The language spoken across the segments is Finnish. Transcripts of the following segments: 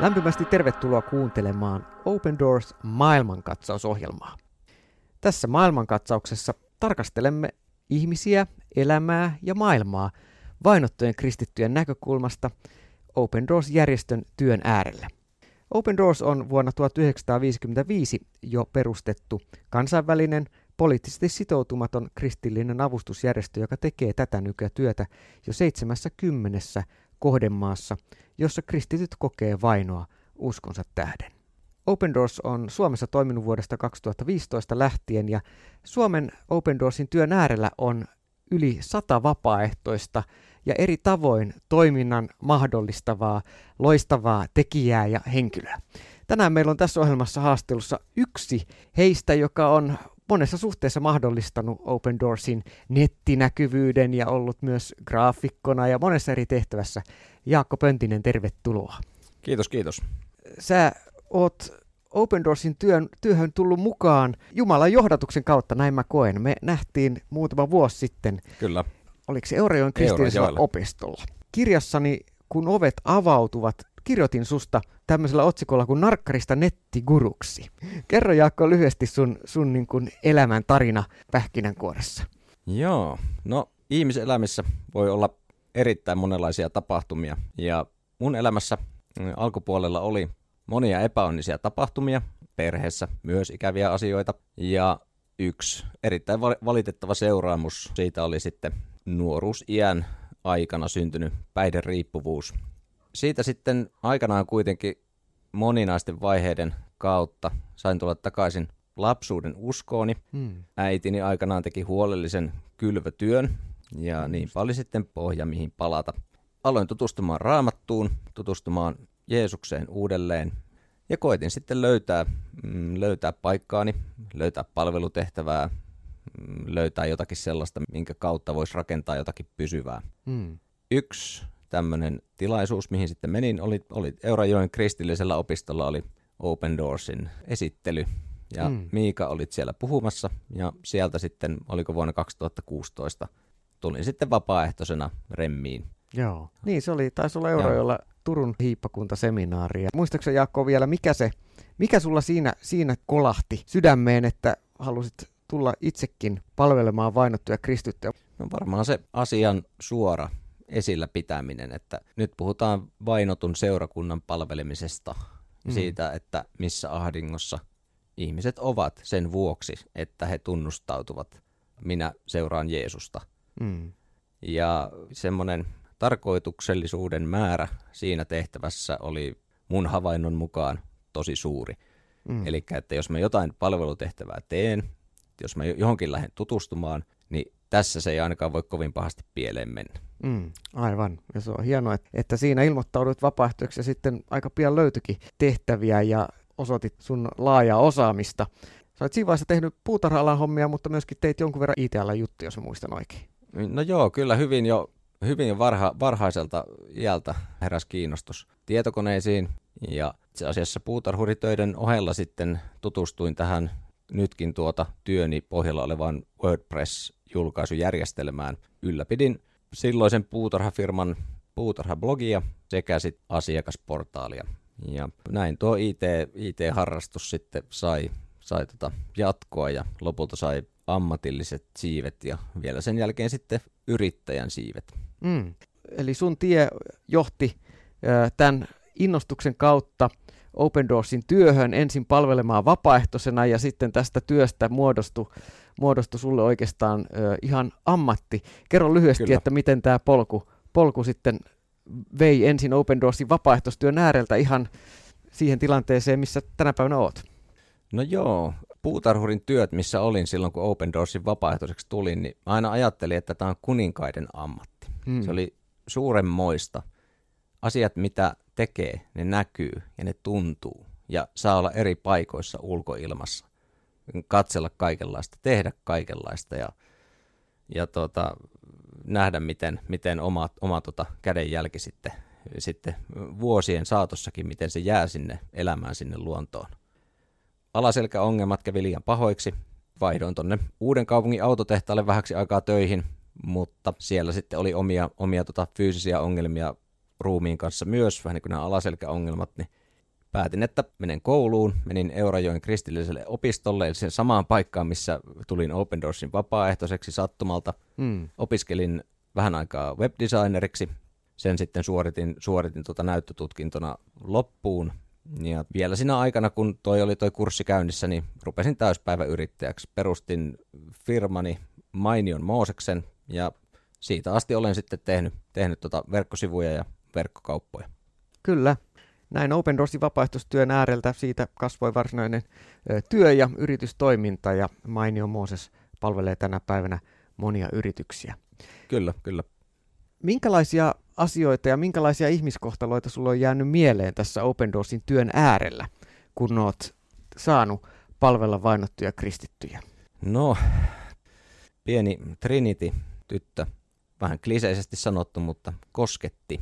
Lämpimästi tervetuloa kuuntelemaan Open Doors maailmankatsausohjelmaa. Tässä maailmankatsauksessa tarkastelemme ihmisiä, elämää ja maailmaa vainottujen kristittyjen näkökulmasta Open Doors-järjestön työn äärellä. Open Doors on vuonna 1955 jo perustettu kansainvälinen poliittisesti sitoutumaton kristillinen avustusjärjestö, joka tekee tätä nykytyötä jo 70 kohdemaassa, jossa kristityt kokee vainoa uskonsa tähden. Open Doors on Suomessa toiminut vuodesta 2015 lähtien ja Suomen Open Doorsin työn äärellä on yli sata vapaaehtoista ja eri tavoin toiminnan mahdollistavaa, loistavaa tekijää ja henkilöä. Tänään meillä on tässä ohjelmassa haastelussa yksi heistä, joka on monessa suhteessa mahdollistanut Open Doorsin nettinäkyvyyden ja ollut myös graafikkona ja monessa eri tehtävässä. Jaakko Pöntinen, tervetuloa. Kiitos, kiitos. Sä oot Open Doorsin työn, työhön tullut mukaan Jumalan johdatuksen kautta, näin mä koen. Me nähtiin muutama vuosi sitten. Kyllä. Oliko se Eurajoen kristillisellä opistolla? Kirjassani, kun ovet avautuvat, kirjoitin susta tämmöisellä otsikolla kuin Narkkarista nettiguruksi. Kerro Jaakko lyhyesti sun, sun niin kuin elämän tarina pähkinänkuoressa. Joo, no ihmiselämissä voi olla erittäin monenlaisia tapahtumia ja mun elämässä mm, alkupuolella oli monia epäonnisia tapahtumia, perheessä myös ikäviä asioita ja yksi erittäin valitettava seuraamus siitä oli sitten nuoruusiän aikana syntynyt päihderiippuvuus, siitä sitten aikanaan kuitenkin moninaisten vaiheiden kautta sain tulla takaisin lapsuuden uskooni. Hmm. Äitini aikanaan teki huolellisen kylvötyön ja niinpä oli sitten pohja mihin palata. Aloin tutustumaan raamattuun, tutustumaan Jeesukseen uudelleen ja koitin sitten löytää, mm, löytää paikkaani, löytää palvelutehtävää, mm, löytää jotakin sellaista, minkä kautta voisi rakentaa jotakin pysyvää. Hmm. Yksi tämmöinen tilaisuus, mihin sitten menin, oli, oli Eurajoen kristillisellä opistolla oli Open Doorsin esittely. Ja mm. Miika olit siellä puhumassa ja sieltä sitten, oliko vuonna 2016, tulin sitten vapaaehtoisena remmiin. Joo, niin se oli, taisi olla Eurajoella Turun hiippakuntaseminaari. Muistaakseni Jaakko vielä, mikä se, mikä sulla siinä, siinä kolahti sydämeen, että halusit tulla itsekin palvelemaan vainottuja kristittyjä? No varmaan se asian suora esillä pitäminen, että nyt puhutaan vainotun seurakunnan palvelemisesta, mm. siitä, että missä ahdingossa ihmiset ovat sen vuoksi, että he tunnustautuvat, minä seuraan Jeesusta. Mm. Ja semmoinen tarkoituksellisuuden määrä siinä tehtävässä oli mun havainnon mukaan tosi suuri. Mm. Eli että jos mä jotain palvelutehtävää teen, jos mä johonkin lähden tutustumaan, niin tässä se ei ainakaan voi kovin pahasti pieleen mennä. Mm, aivan. Ja se on hienoa, että, että siinä ilmoittaudut vapaaehtoiksi ja sitten aika pian löytyikin tehtäviä ja osoitit sun laajaa osaamista. Sä olet siinä vaiheessa tehnyt puutarha hommia, mutta myöskin teit jonkun verran IT-alan juttuja, jos muistan oikein. No joo, kyllä hyvin jo, hyvin jo varha, varhaiselta iältä heräs kiinnostus tietokoneisiin. Ja itse asiassa puutarhuritöiden ohella sitten tutustuin tähän nytkin tuota työni pohjalla olevaan WordPress-julkaisujärjestelmään. Ylläpidin silloisen puutarhafirman puutarhablogia sekä sitten asiakasportaalia. Ja näin tuo IT, IT-harrastus sitten sai, sai tota jatkoa ja lopulta sai ammatilliset siivet ja vielä sen jälkeen sitten yrittäjän siivet. Mm. Eli sun tie johti tämän innostuksen kautta Open Doorsin työhön ensin palvelemaan vapaaehtoisena ja sitten tästä työstä muodostui, muodostui sulle oikeastaan ö, ihan ammatti. Kerro lyhyesti, Kyllä. että miten tämä polku, polku sitten vei ensin Open Doorsin vapaaehtoistyön ääreltä ihan siihen tilanteeseen, missä tänä päivänä oot. No joo, puutarhurin työt, missä olin silloin, kun Open Doorsin vapaaehtoiseksi tulin, niin aina ajattelin, että tämä on kuninkaiden ammatti. Hmm. Se oli suuremmoista. Asiat, mitä tekee, ne näkyy ja ne tuntuu ja saa olla eri paikoissa ulkoilmassa, katsella kaikenlaista, tehdä kaikenlaista ja, ja tota, nähdä, miten, miten oma, oma tota kädenjälki sitten, sitten vuosien saatossakin, miten se jää sinne elämään sinne luontoon. Alaselkäongelmat kävi liian pahoiksi. Vaihdoin tonne uuden kaupungin autotehtaalle vähäksi aikaa töihin, mutta siellä sitten oli omia, omia tota fyysisiä ongelmia ruumiin kanssa myös, vähän niin kuin nämä alaselkäongelmat, niin päätin, että menen kouluun, menin Eurajoen kristilliselle opistolle, eli sen samaan paikkaan, missä tulin Open Doorsin vapaaehtoiseksi sattumalta. Mm. Opiskelin vähän aikaa webdesigneriksi, sen sitten suoritin, suoritin tuota näyttötutkintona loppuun. Ja vielä siinä aikana, kun toi oli toi kurssi käynnissä, niin rupesin täyspäiväyrittäjäksi. Perustin firmani Mainion Mooseksen ja siitä asti olen sitten tehnyt, tehnyt tuota verkkosivuja ja verkkokauppoja. Kyllä. Näin Open Doorsin vapaaehtoistyön ääreltä siitä kasvoi varsinainen työ- ja yritystoiminta ja Mainio Mooses palvelee tänä päivänä monia yrityksiä. Kyllä, kyllä. Minkälaisia asioita ja minkälaisia ihmiskohtaloita sulla on jäänyt mieleen tässä Open Doorsin työn äärellä, kun oot saanut palvella vainottuja kristittyjä? No, pieni Trinity-tyttö, vähän kliseisesti sanottu, mutta kosketti.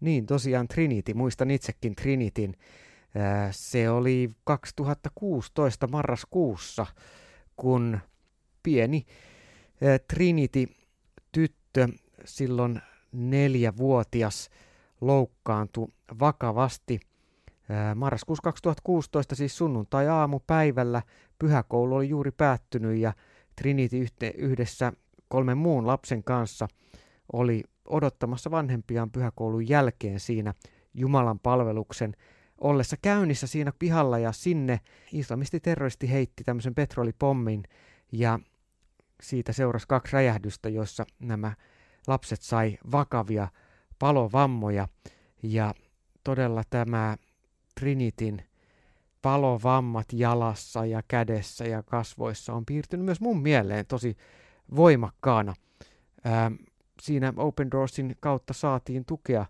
Niin, tosiaan Trinity, muistan itsekin Trinityn. Se oli 2016 marraskuussa, kun pieni Trinity-tyttö silloin neljävuotias loukkaantui vakavasti. Marraskuussa 2016 siis sunnuntai-aamupäivällä pyhäkoulu oli juuri päättynyt ja Trinity yhdessä kolmen muun lapsen kanssa oli odottamassa vanhempiaan pyhäkoulun jälkeen siinä Jumalan palveluksen ollessa käynnissä siinä pihalla ja sinne islamistiterroristi heitti tämmöisen petrolipommin ja siitä seurasi kaksi räjähdystä, joissa nämä lapset sai vakavia palovammoja ja todella tämä Trinitin palovammat jalassa ja kädessä ja kasvoissa on piirtynyt myös mun mieleen tosi voimakkaana. Ää, siinä Open Doorsin kautta saatiin tukea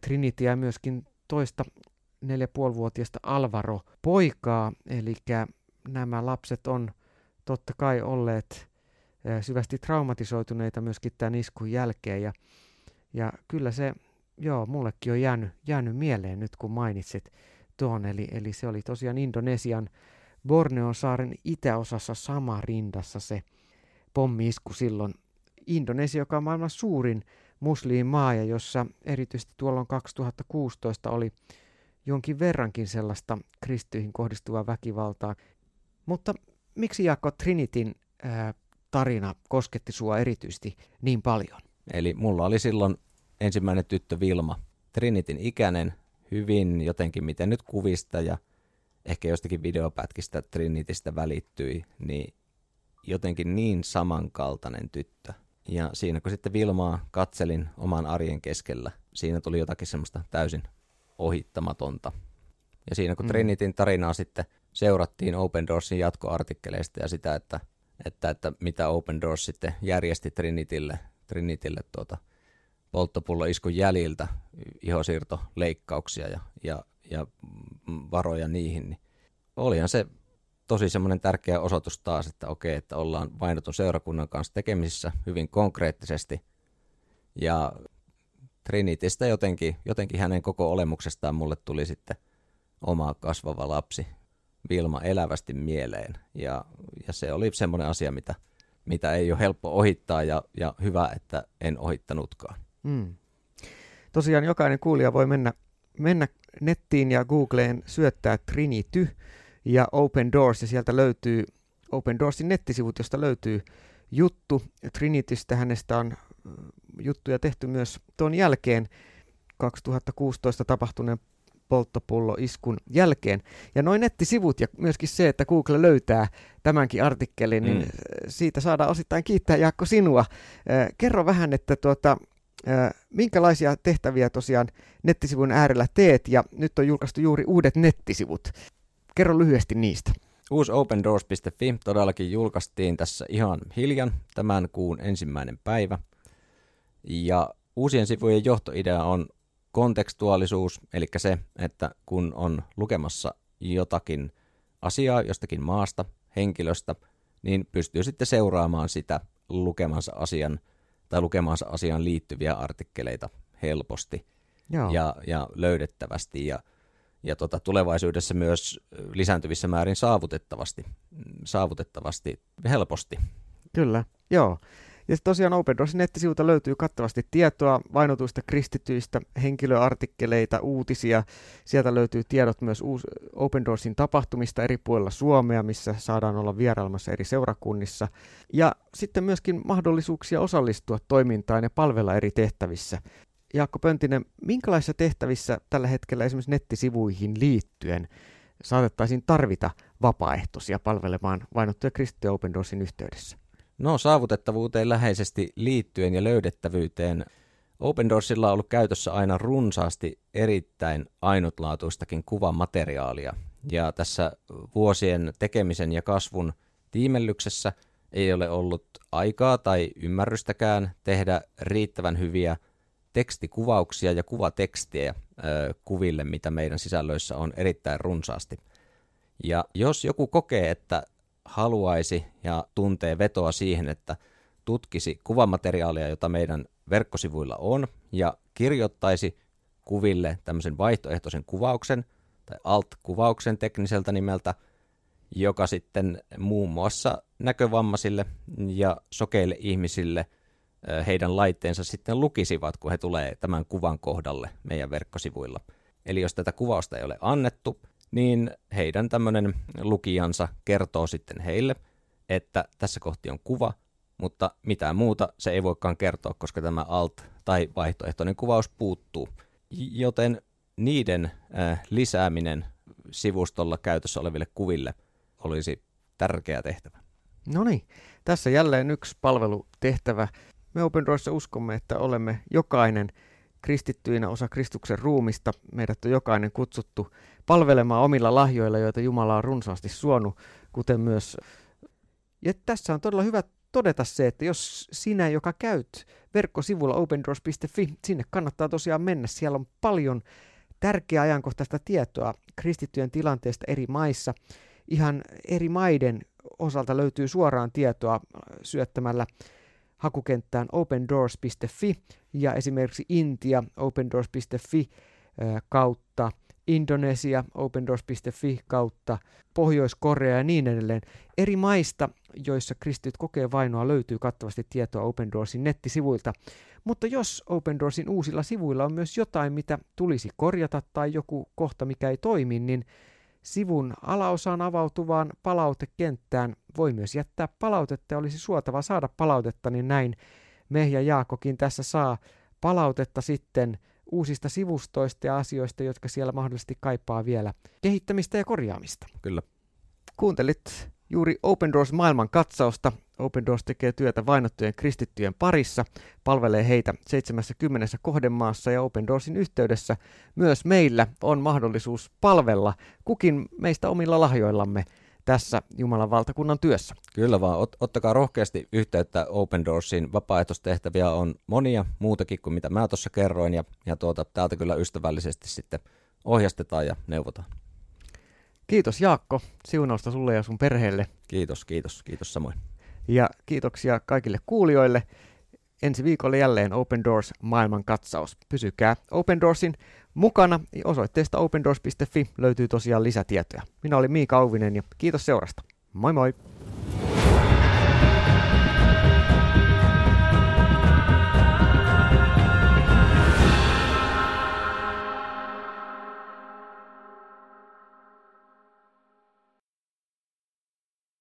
Trinityä myöskin toista neljä vuotiaista Alvaro poikaa, eli nämä lapset on totta kai olleet syvästi traumatisoituneita myöskin tämän iskun jälkeen. Ja, ja kyllä se, joo, mullekin on jäänyt, jäänyt mieleen nyt, kun mainitsit tuon. Eli, eli se oli tosiaan Indonesian Borneon saaren itäosassa sama rindassa se pommiisku silloin. Indonesia, joka on maailman suurin musliimaa ja jossa erityisesti tuolloin 2016 oli jonkin verrankin sellaista kristyihin kohdistuvaa väkivaltaa. Mutta miksi Jaakko Trinitin ää, tarina kosketti sua erityisesti niin paljon? Eli mulla oli silloin ensimmäinen tyttö Vilma, Trinitin ikäinen, hyvin jotenkin, miten nyt kuvista ja ehkä jostakin videopätkistä Trinitistä välittyi, niin jotenkin niin samankaltainen tyttö. Ja siinä kun sitten Vilmaa katselin oman arjen keskellä, siinä tuli jotakin semmoista täysin ohittamatonta. Ja siinä kun mm. Trinitin tarinaa sitten seurattiin Open Doorsin jatkoartikkeleista ja sitä, että että, että mitä Open Doors sitten järjesti Trinitille, Trinitille tuota, polttopulloiskun jäljiltä ihosiirtoleikkauksia ja, ja, ja varoja niihin, niin olihan se tosi semmoinen tärkeä osoitus taas, että okei, että ollaan vainotun seurakunnan kanssa tekemisissä hyvin konkreettisesti. Ja Trinitistä jotenkin, jotenkin hänen koko olemuksestaan mulle tuli sitten oma kasvava lapsi, Vilma elävästi mieleen. Ja, ja se oli semmoinen asia, mitä, mitä ei ole helppo ohittaa ja, ja hyvä, että en ohittanutkaan. Mm. Tosiaan jokainen kuulija voi mennä, mennä nettiin ja Googleen syöttää Trinity ja Open Doors ja sieltä löytyy Open Doorsin nettisivut, josta löytyy juttu Trinitystä. Hänestä on juttuja tehty myös tuon jälkeen 2016 tapahtuneen polttopullo iskun jälkeen. Ja noin nettisivut ja myöskin se, että Google löytää tämänkin artikkelin, niin mm. siitä saadaan osittain kiittää Jaakko sinua. Kerro vähän, että tuota, minkälaisia tehtäviä tosiaan nettisivun äärellä teet, ja nyt on julkaistu juuri uudet nettisivut. Kerro lyhyesti niistä. Uusi opendoors.fi todellakin julkaistiin tässä ihan hiljan tämän kuun ensimmäinen päivä. Ja uusien sivujen johtoidea on kontekstuaalisuus, eli se, että kun on lukemassa jotakin asiaa jostakin maasta, henkilöstä, niin pystyy sitten seuraamaan sitä lukemansa asian tai lukemaansa asiaan liittyviä artikkeleita helposti Joo. Ja, ja löydettävästi ja, ja tota, tulevaisuudessa myös lisääntyvissä määrin saavutettavasti, saavutettavasti helposti. Kyllä, joo. Ja tosiaan Open Doorsin nettisivulta löytyy kattavasti tietoa vainotuista kristityistä, henkilöartikkeleita, uutisia. Sieltä löytyy tiedot myös uus Open Doorsin tapahtumista eri puolilla Suomea, missä saadaan olla vierailemassa eri seurakunnissa. Ja sitten myöskin mahdollisuuksia osallistua toimintaan ja palvella eri tehtävissä. Jaakko Pöntinen, minkälaisissa tehtävissä tällä hetkellä esimerkiksi nettisivuihin liittyen saatettaisiin tarvita vapaaehtoisia palvelemaan vainottuja kristittyjä Open Doorsin yhteydessä? No saavutettavuuteen läheisesti liittyen ja löydettävyyteen Open Doorsilla on ollut käytössä aina runsaasti erittäin ainutlaatuistakin kuvamateriaalia. Ja tässä vuosien tekemisen ja kasvun tiimellyksessä ei ole ollut aikaa tai ymmärrystäkään tehdä riittävän hyviä tekstikuvauksia ja kuvatekstiä kuville, mitä meidän sisällöissä on erittäin runsaasti. Ja jos joku kokee, että haluaisi ja tuntee vetoa siihen, että tutkisi kuvamateriaalia, jota meidän verkkosivuilla on, ja kirjoittaisi kuville tämmöisen vaihtoehtoisen kuvauksen tai alt-kuvauksen tekniseltä nimeltä, joka sitten muun muassa näkövammaisille ja sokeille ihmisille heidän laitteensa sitten lukisivat, kun he tulee tämän kuvan kohdalle meidän verkkosivuilla. Eli jos tätä kuvausta ei ole annettu, niin heidän tämmöinen lukijansa kertoo sitten heille, että tässä kohti on kuva, mutta mitään muuta se ei voikaan kertoa, koska tämä alt- tai vaihtoehtoinen kuvaus puuttuu. Joten niiden lisääminen sivustolla käytössä oleville kuville olisi tärkeä tehtävä. No niin, tässä jälleen yksi palvelutehtävä. Me Open Doorissa uskomme, että olemme jokainen kristittyinä osa Kristuksen ruumista. Meidät on jokainen kutsuttu palvelemaan omilla lahjoilla, joita Jumala on runsaasti suonut, kuten myös... Ja tässä on todella hyvä todeta se, että jos sinä, joka käyt verkkosivulla opendoors.fi, sinne kannattaa tosiaan mennä. Siellä on paljon tärkeää ajankohtaista tietoa kristittyjen tilanteesta eri maissa. Ihan eri maiden osalta löytyy suoraan tietoa syöttämällä hakukenttään opendoors.fi ja esimerkiksi Intia opendoors.fi kautta Indonesia opendoors.fi kautta Pohjois-Korea ja niin edelleen. Eri maista, joissa kristityt kokee vainoa, löytyy kattavasti tietoa Open Doorsin nettisivuilta. Mutta jos Open Doorsin uusilla sivuilla on myös jotain, mitä tulisi korjata tai joku kohta, mikä ei toimi, niin sivun alaosaan avautuvaan palautekenttään voi myös jättää palautetta ja olisi suotava saada palautetta, niin näin me ja Jaakokin tässä saa palautetta sitten uusista sivustoista ja asioista, jotka siellä mahdollisesti kaipaa vielä kehittämistä ja korjaamista. Kyllä. Kuuntelit juuri Open Doors maailman katsausta. Open Doors tekee työtä vainottujen kristittyjen parissa, palvelee heitä 70 kohdemaassa ja Open Doorsin yhteydessä myös meillä on mahdollisuus palvella kukin meistä omilla lahjoillamme tässä Jumalan valtakunnan työssä. Kyllä vaan, Ot, ottakaa rohkeasti yhteyttä Open Doorsiin. Vapaaehtoistehtäviä on monia muutakin kuin mitä mä tuossa kerroin ja, ja tuota, täältä kyllä ystävällisesti sitten ohjastetaan ja neuvotaan. Kiitos Jaakko, siunausta sulle ja sun perheelle. Kiitos, kiitos, kiitos samoin. Ja kiitoksia kaikille kuulijoille. Ensi viikolla jälleen Open Doors maailman katsaus. Pysykää Open Doorsin mukana. Osoitteesta opendoors.fi löytyy tosiaan lisätietoja. Minä olin Miika Auvinen ja kiitos seurasta. Moi moi!